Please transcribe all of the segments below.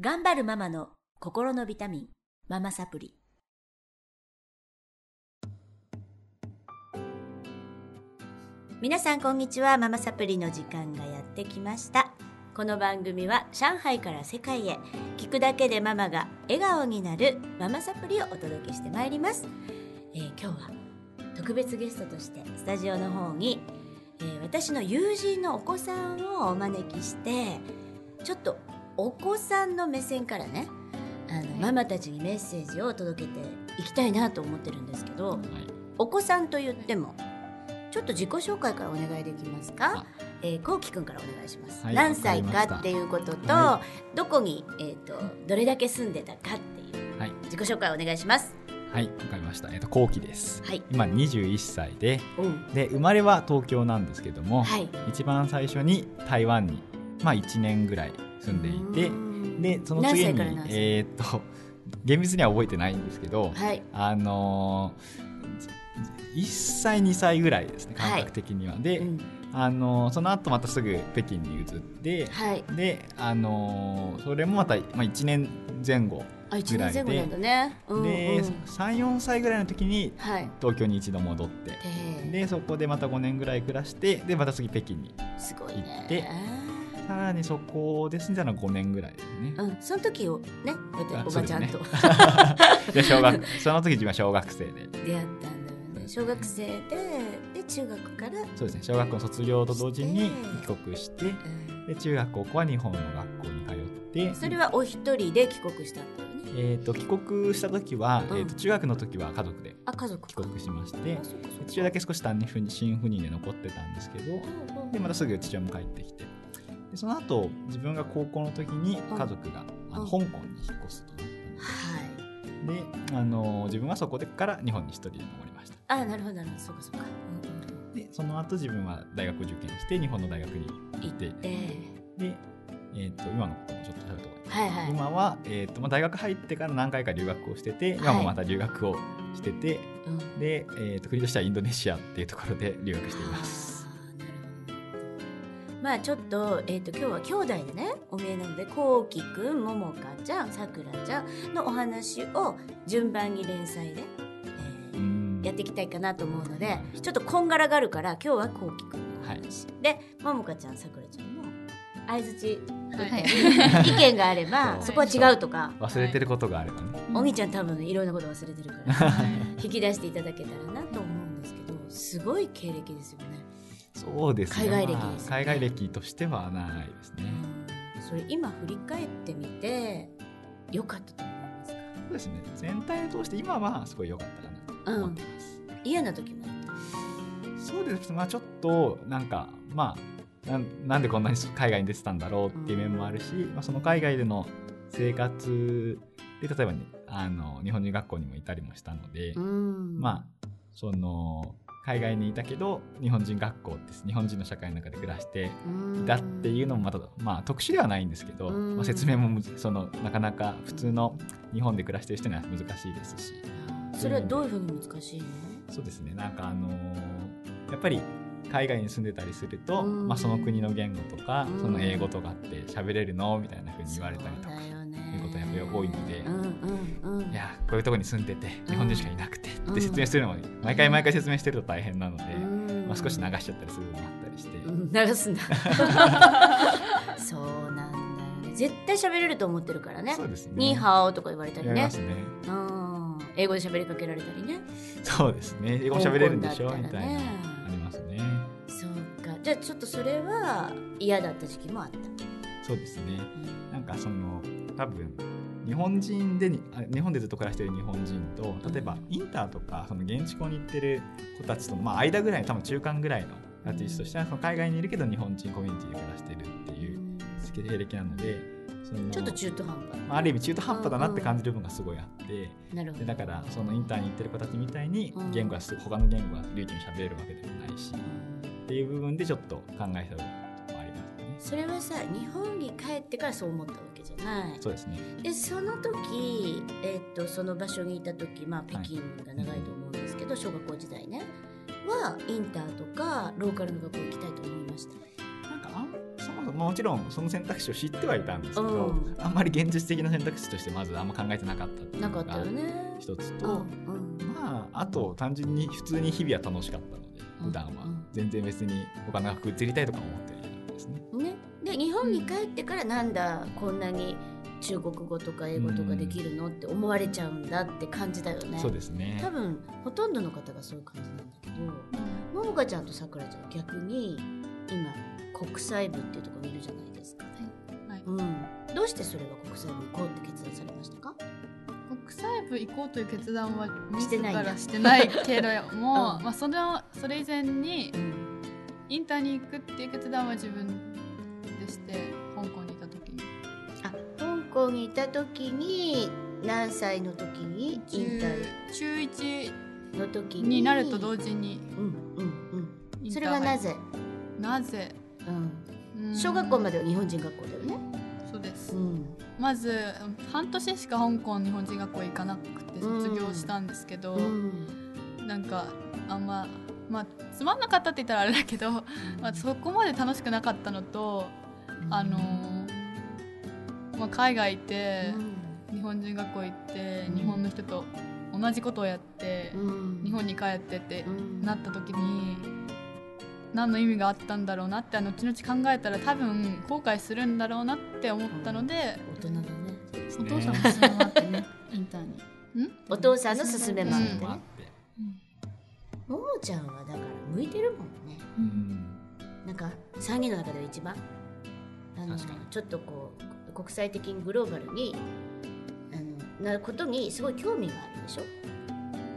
頑張るママの心のビタミンママサプリ。皆さんこんにちは。ママサプリの時間がやってきました。この番組は上海から世界へ聞くだけでママが笑顔になるママサプリをお届けしてまいります、えー今日は特別ゲストとしてスタジオの方に、えー私の友人のお子さんをお招きしてちょっとお子さんの目線からねあのママたちにメッセージを届けていきたいなと思ってるんですけどお子さんと言ってもちょっと自己紹介からお願いできますか？あ、えー、こうきくんからお願いします、はい何歳かっていうことと、はどこに、えー、とどれだけ住んでたかっていうはい、自己紹介お願いします。はい、わかりました。えっ、と、後期です。はい。今21歳で、うん。で、生まれは東京なんですけども、はい。一番最初に台湾に、まあ1年ぐらい住んでいて、で、その次にえーっと、厳密には覚えてないんですけど、はい。あのー、1歳、2歳ぐらいですね、はい。感覚的には。で、うん。あのーその後またすぐ北京に移って、はい。で、あのーそれもまた、まあ、1年前後あ一年前後なんだね。うんで、うん。34歳ぐらいの時にはい。東京に一度戻ってへー。でそこでまた5年ぐらい暮らしてでまた次北京にすごいね。行ってさらにそこで住んだのは5年ぐらいですね。うん、その時をねおばちゃんと、で小学その時自分は小学生で。出会ったんだよね。小学生でで中学から、そうですね。小学校卒業と同時に帰国してうん。で中学高校は日本の学校に通って。それはお一人で帰国したんだよね。えー、と帰国した時は、うん。えー、と中学の時は家族であ家族帰国しまして父親だけ少し単に新赴任で残ってたんですけどうんうん。でまたすぐ父親も帰ってきてでその後自分が高校の時にうん。家族が、あのうん。香港に引っ越すと。なったんはい。であの自分はそこでから日本に一人で残りました。あなるほどなるほど。そうかそうか、うんでその後自分は大学受験して日本の大学にうん、行って。で、えー、と今のこともちょっと喋るとはいはい。今は、えーとまあ、大学入ってから何回か留学をしてて今もまた留学をしてて、うん。で、えー、と国としてはインドネシアっていうところで留学しています。まあちょっと,、えー、と今日は兄弟でねお見えなのでこうきくんももかちゃんさくらちゃんのお話を順番に連載で、えーうん。やっていきたいかなと思うのでちょっとこんがらがるから今日はこうきくんのお話、でももかちゃんさくらちゃんの相づちはい。意見があればそこは違うとか忘れてることがあればね、おみちゃん多分いろんなこと忘れてるから引き出していただけたらなと思うんですけどすごい経歴ですよね。そうですね。海外歴まあ海外歴としてはないですね、うんそれ今振り返ってみて良かったと思いますか、そうですね。全体を通して今はすごい良かったかなと思ってます、嫌な時もそうですね。まあちょっとなんかまあなんなんでこんなに海外に出てたんだろうっていう面もあるし、まあ、その海外での生活で例えばねあの日本人学校にもいたりもしたので、うん。まあその海外にいたけど日本人学校って日本人の社会の中で暮らしていたっていうのもまた、まあ、特殊ではないんですけど、うん。まあ、説明もそのなかなか普通の日本で暮らしてる人には難しいですし。それはどういうふうに難しいの？そうですね。なんかあのーやっぱり海外に住んでたりすると、うん。まあ、その国の言語とか、うん。その英語とかって喋れるの？みたいな風に言われたりとかいうことがやっぱり多いのでうんうんうん。いやこういうとこに住んでて日本人しかいなくてうん。って説明するのも毎回毎回説明してると大変なので、うん。まあ、少し流しちゃったりするのもあったりして、うん。流すんだ。そうなんだよね。絶対喋れると思ってるからね。そうですね。ニーハオとか言われたりね。ますね。うん。英語で喋りかけられたりね。そうですね。英語喋れるんでしょ、ね。みたいな。ありますね。そうか。じゃあちょっとそれは嫌だった時期もあった、そうですね。うん。なんかその多分日本人で日本でずっと暮らしてる日本人と例えばインターとかその現地校に行ってる子たちとの、まあ、間ぐらいの多分中間ぐらいの立ち位置としてはその海外にいるけど日本人コミュニティで暮らしてるっていう経歴なのでそのちょっと中途半端。まあ、ある意味中途半端だなって感じる部分がすごいあって、なるほど。でだからそのインターに行ってる子たちみたいにうん。言語がす他の言語が流暢に喋れるわけでもないし、っていう部分でちょっと考えた。それはさ日本に帰ってからそう思ったわけじゃない。そうですね。でその時、えっとその場所にいた時、まあ、北京が長いと思うんですけど、小学校時代ね。はインターとかローカルの学校行きたいと思いました。なんかあんそもももちろんその選択肢を知ってはいたんですけど、うん。あんまり現実的な選択肢としてまずあんま考えてなかったっていうなのがかったよね。一つと、うんうん。まああと単純に普通に日々は楽しかったのでうん普段は。うん。全然別に他の学校移りたいとか思ってないんですね。ね、で日本に帰ってからなんだこんなに中国語とか英語とかできるのって思われちゃうんだって感じだよね。そうですね。多分ほとんどの方がそういう感じなんだけどももかちゃんとさくらちゃんは逆に今国際部っていうところにいるじゃないですか。はい。うん、どうしてそれが国際部行こうって決断されました？か国際部行こうという決断はして自らしてないけれども、うん。まあそのそれ以前にうん。インターに行くっていう決断は自分でして香港にいた時に。あ香港にいた時に何歳の時にインター中1の時にになると同時にうんうん。うんそれはなぜ、なぜ？うん、うん。小学校までは日本人学校だよね。そうです。うん。まず半年しか香港日本人学校行かなくて卒業したんですけど、うん。なんかあんままあつまんなかったって言ったらあれだけど、まあ、そこまで楽しくなかったのと、あのーまあ、海外行って日本人学校行ってうん。日本の人と同じことをやってうん。日本に帰ってってうん。なった時に何の意味があったんだろうなって後々考えたら多分後悔するんだろうなって思ったので、大人だね。お父さんも勧めもあってね インターに。ん？お父さんの勧めもあってうん。ね。もももちゃんはだから向いてるもんね。うん。なんか3人の中では一番あの確かにちょっとこう国際的にグローバルにあのなことにすごい興味があるでしょ？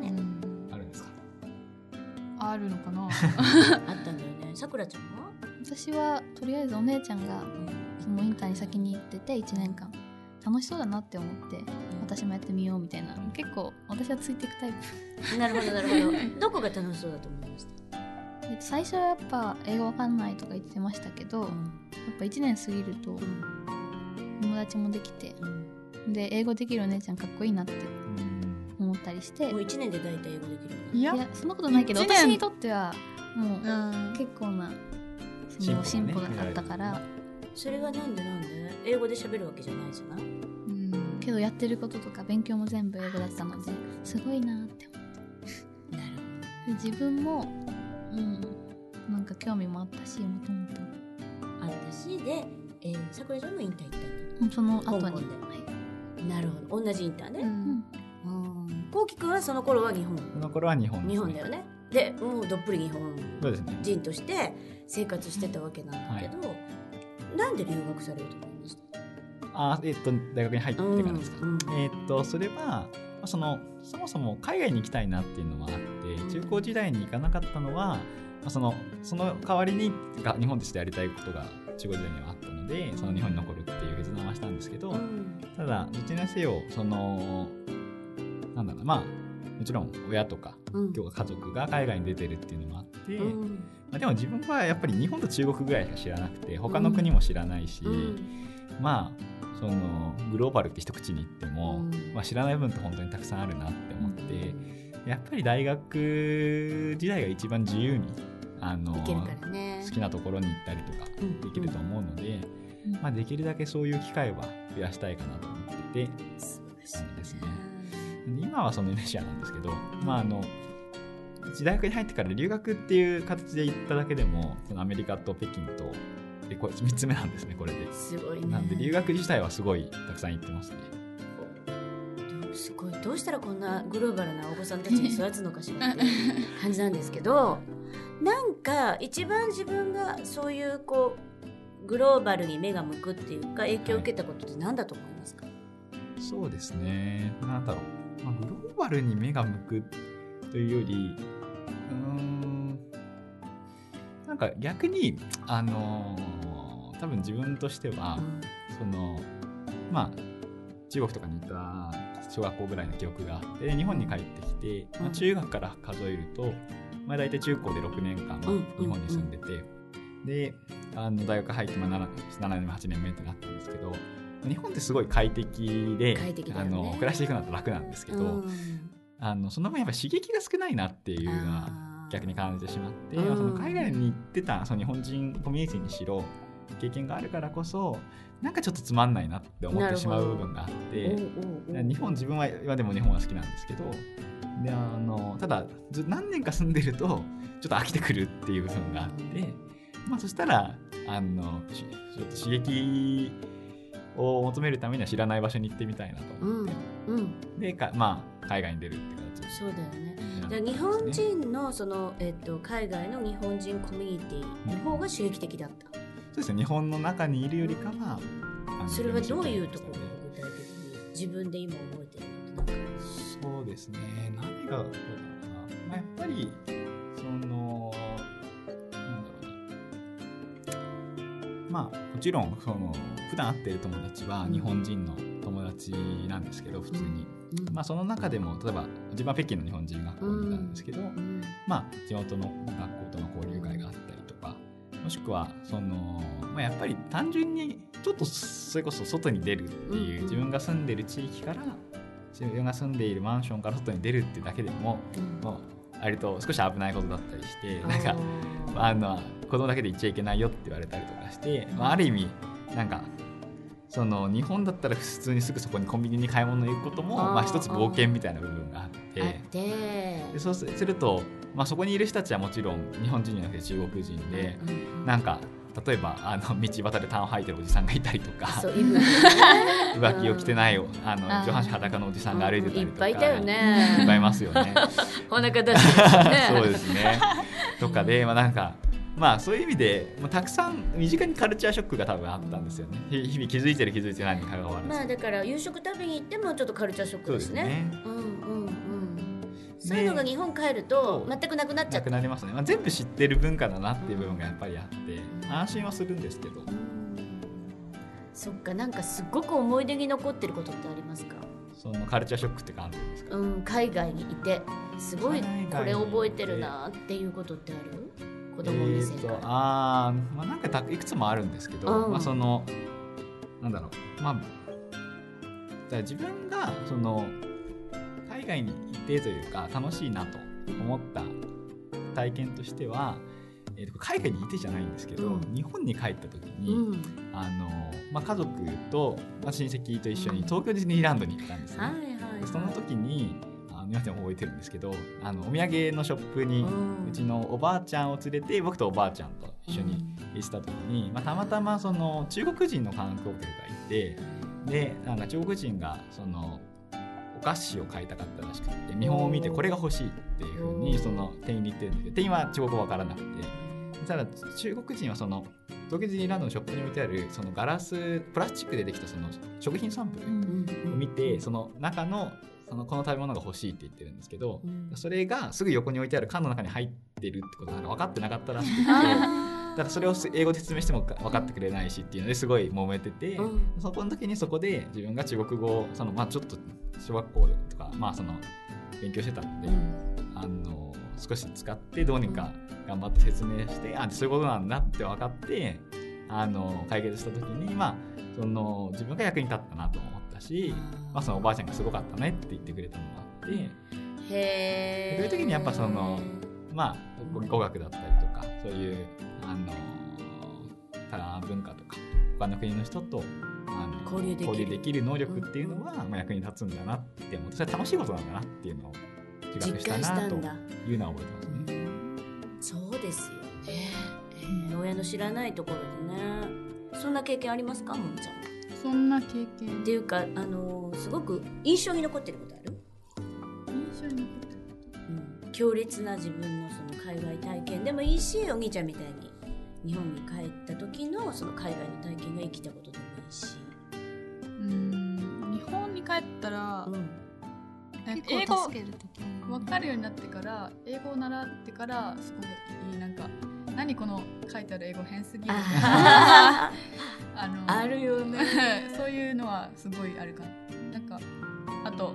ね、うんあるんですか？あるのかな？あったんだよね。さくらちゃんは？私はとりあえずお姉ちゃんがそのインターに先に行ってて1年間楽しそうだなって思って私もやってみようみたいな結構私はついていくタイプなるほどなるほど。どこが楽しそうだと思いました？で最初はやっぱ英語わかんないとか言ってましたけどやっぱ1年過ぎると友達もできてうん。で英語できるお姉ちゃんかっこいいなってうん。思ったりして。もう1年で大体英語できるの？いや。いやそんなことないけど私にとってはもううん結構なその進進歩があったから、それはなんでなんで？英語で喋るわけじゃないじゃな。いうん。けどやってることとか勉強も全部英語だったのですごいなって思ってなるで自分もうん。なんか興味もあったしもともとあったし。で、えー、さくらちゃんもインター行ったんだうん。その後に香港ではいなるほど。同じインターね。うん。うんうんこうきくんはその頃は日本。その頃は日本。です、ね、日本だよね。でもうどっぷり日本そうですね。人として生活してたわけなんだけど、なんで留学されると思いました？あえっと大学に入ってからですか、うんうん。えっとそれはまあそのそもそも海外に行きたいなっていうのもあって中高時代に行かなかったのは、まあ、そのその代わりにが日本としてやりたいことが中高時代にはあったのでその日本に残るっていう決断はしたんですけど、うん。ただどちらにせよそのなんだろうなまあもちろん親とかうん。今日は家族が海外に出てるっていうのもあって、うん。まあ、でも自分はやっぱり日本と中国ぐらいしか知らなくて他の国も知らないし、うんまあそのグローバルって一口に言っても、うん。まあ、知らない分って本当にたくさんあるなって思って、やっぱり大学時代が一番自由にあのね。好きなところに行ったりとかうん。できると思うので、うん。まあ、できるだけそういう機会は増やしたいかなと思ってて素晴らしいそうですね。今はそのイメージなんですけど、まああの大学に入ってから留学っていう形で行っただけでもそのアメリカと北京とでこれ3つ目なんですねこれで。すごいねなんで留学自体はすごいたくさん行ってますね。どうすごいどうしたらこんなグローバルなお子さんたちに育つのかしらって 感じなんですけどなんか一番自分がそういうこうグローバルに目が向くっていうか影響を受けたことって何だと思いますか、そうですね。なんだろう。まあ、グローバルに目が向くというより、うーん、なんか逆に、あのー多分自分としては、その、まあ、中国とかにいた小学校ぐらいの記憶があって、日本に帰ってきて、まあ、うん中学から数えると、まあ、大体中高で6年間はうん日本に住んでて、で、あの大学入って、まあ、7, 7年目、8年目ってなったんですけど、日本ってすごい快適で快適だあの暮らしていくのは楽なんですけど、うん。あのその分やっぱ刺激が少ないなっていうのは逆に感じてしまって、うん。まあその海外に行ってたその日本人コミュニティにしろ経験があるからこそなんかちょっとつまんないなって思ってしまう部分があっておうおうおう日本自分は今でも日本は好きなんですけどであのただず何年か住んでるとちょっと飽きてくるっていう部分があって、まあ、そしたらあのしちょっと刺激を求めるためには知らない場所に行ってみたいなとうん思って、うんでかまあ海外に出るって形。でそうだよね。選んでだんですね日本人のその、えっと、海外の日本人コミュニティの方が刺激的だった、そうですね。日本の中にいるよりかはそれはどういうところね具体的に自分で今覚えてるのってそうですね。何がどうだろうな、まあ、やっぱりそのなんだろうな。まあもちろんその普段会ってる友達は日本人の友達なんですけど普通に、うん。まあその中でも例えば自分は北京の日本人学校にいたんですけど、うん。まあ地元の学校との交流会があったりとかもしくはその、まあ、やっぱり単純にちょっとそれこそ外に出るっていう、うん自分が住んでる地域から自分が住んでいるマンションから外に出るってだけでもうん。もう割と少し危ないことだったりしてなんかあの子供だけで行っちゃいけないよって言われたりとかして、まあ、ある意味なんかその日本だったら普通にすぐそこにコンビニに買い物に行くこともまあ、一つ冒険みたいな部分があって。あって。でそうすると、まあ、そこにいる人たちはもちろん日本人じゃなくて中国人で、うんなんか例えばあの 道端でタンを履いてるおじさんがいたりとかそうイブね上着を着てないおあの上半身裸のおじさんが歩いてたいっりとか、ぱいいたよね。いっぱいいますよね。お腹出してね。そうですね。とかで、まあ、なんかまあそういう意味で、まあ、たくさん身近にカルチャーショックが多分あったんですよね。日日々気づいてる気づいてないにかかわらず、まあだから夕食食べに行ってもちょっとカルチャーショックですすねうんうんうんそういうのが日本帰ると全くなくなっちゃなったくなりますね、まあ、全部知ってる文化だなっていう部分がやっぱりあって。安心はするんですけど。そっかなんかすっごく思い出に残ってることってありますか？そのカルチャーショックって感じですか？うん海外にいて。すごいこれ覚えてるなっていうことってある？子供目線えーとからあーまあなんかたいくつもあるんですけど、うん。まあそのなんだろう。まあだ自分がその海外にいてというか楽しいなと思った体験としては、えーと海外にいてじゃないんですけど、うん。日本に帰った時うに、ん。あのまあ、家族と、まあ、親戚と一緒に東京ディズニーランドに行ったんですね。はいはいはい。その時に皆さんも覚えてるんですけどあのお土産のショップにうん。うちのおばあちゃんを連れて僕とおばあちゃんと一緒に行ってた時に、まあ、たまたまその中国人の観光客がいてでなんか中国人がそのお菓子を買いたかったらしくて見本を見てこれが欲しいっていうふうにその店員に言ってるんですけど店員は中国語わからなくてただ中国人はその東京ディズニーランドのショップに置いてあるそのガラスプラスチックでできたその食品サンプル、うんを見てその中のそのこの食べ物が欲しいって言ってるんですけど、うん。それがすぐ横に置いてある缶の中に入ってるってことが分かってなかったらしくてだからそれを英語で説明しても分かってくれないしっていうのですごい揉めてて、うん。そこの時にそこで自分が中国語をその、まあ、ちょっと小学校とか、まあ、その勉強してたん。で、あの少し使ってどうにか頑張って説明して、あそういうことなんだって分かってあの解決した時に、まあ、その自分が役に立ったなと思ったし、まあ、そのおばあちゃんがすごかったねって言ってくれたのがあって、へえそういう時にやっぱそのまあ語語学だったりとかそういうあの多文化とか他の国の人とあの交流できる。できる能力っていうのは、まあ、役に立つんだなって思ってそれは楽しいことなんだなっていうのを自覚実したなというのは覚えてますね。そうですよね、えー親の知らないところでね。そんな経験ありますかもんちゃん。そんな経験。っていうかあのーすごく印象に残ってることある、印象に残ってるうん、強烈な自分のその海外体験。でもいいしお兄ちゃんみたいに日本に帰った時のその海外の体験が生きたことでもいいし、うーん。日本に帰ったら、うん。なんか結構英語分かるようになってから英語を習ってからすごいいいなんか何この書いてある英語変すぎるあ あのあるよね。そういうのはすごいあるかな。なんかあと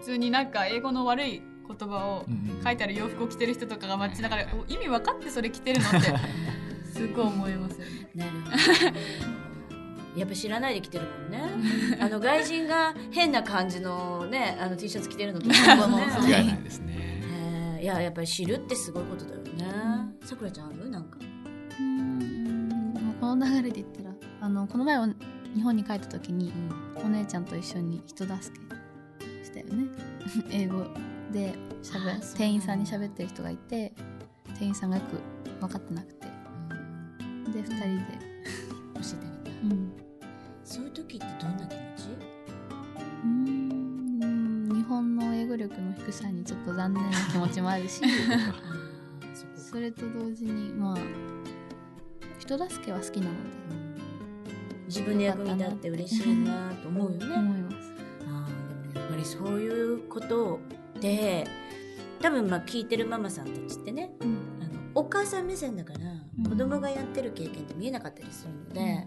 普通になんか英語の悪い言葉を書いてある洋服を着てる人とかが街中でお意味分かってそれ着てるのってすごい思いますよね。なるほどやっぱ知らないで来てるもんね。あの外人が変な感じのねあの T シャツ着てるのとかもね間違いないですね。へーいややっぱり知るってすごいことだよね。さくらちゃんある？なんか。うん。ここの流れで言ったらあのこの前お日本に帰った時にお姉ちゃんと一緒に人助けしたよね。英語でしゃべ店員さんに喋ってる人がいて店員さんがよく分かってなくて。で2人で、教えてあげた。うんそういう時ってどんな気持ち？うーん日本の英語力の低さにちょっと残念な気持ちもあるし。それと同時にまあ人助けは好きなので。自分の役に立って嬉しいなと思うよね。思います。あーでもやっぱりそういうことで多分まあ聞いてるママさんたちってねうん。あのお母さん目線だからうん。子供がやってる経験って見えなかったりするので、まあ、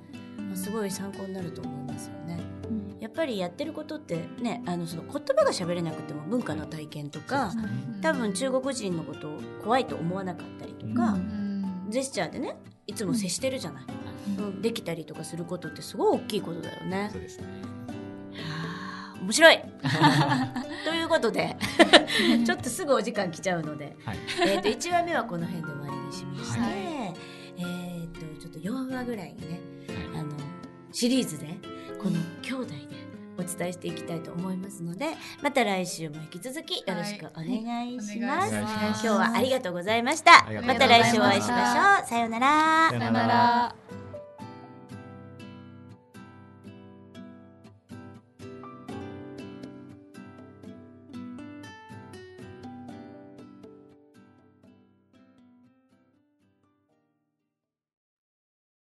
すごい参考になると思いますよね。うん。やっぱりやってることってねあのその言葉が喋れなくても文化の体験とか多分中国人のことを怖いと思わなかったりとか、うん。ジェスチャーでねいつも接してるじゃない、うん。できたりとかすることってすごい大きいことだよね。そう。ですね。はあ面白い。ということで ちょっとすぐお時間来ちゃうので、はい。えー、と1話目はこの辺で終わりにしまして、はい。えー、とちょっと4話ぐらいにねシリーズでこの兄弟でお伝えしていきたいと思いますのでまた来週も引き続きよろしくお願いします。今日はありがとうございました。また。た来週お会いしましょう。さようなら。さよさよなら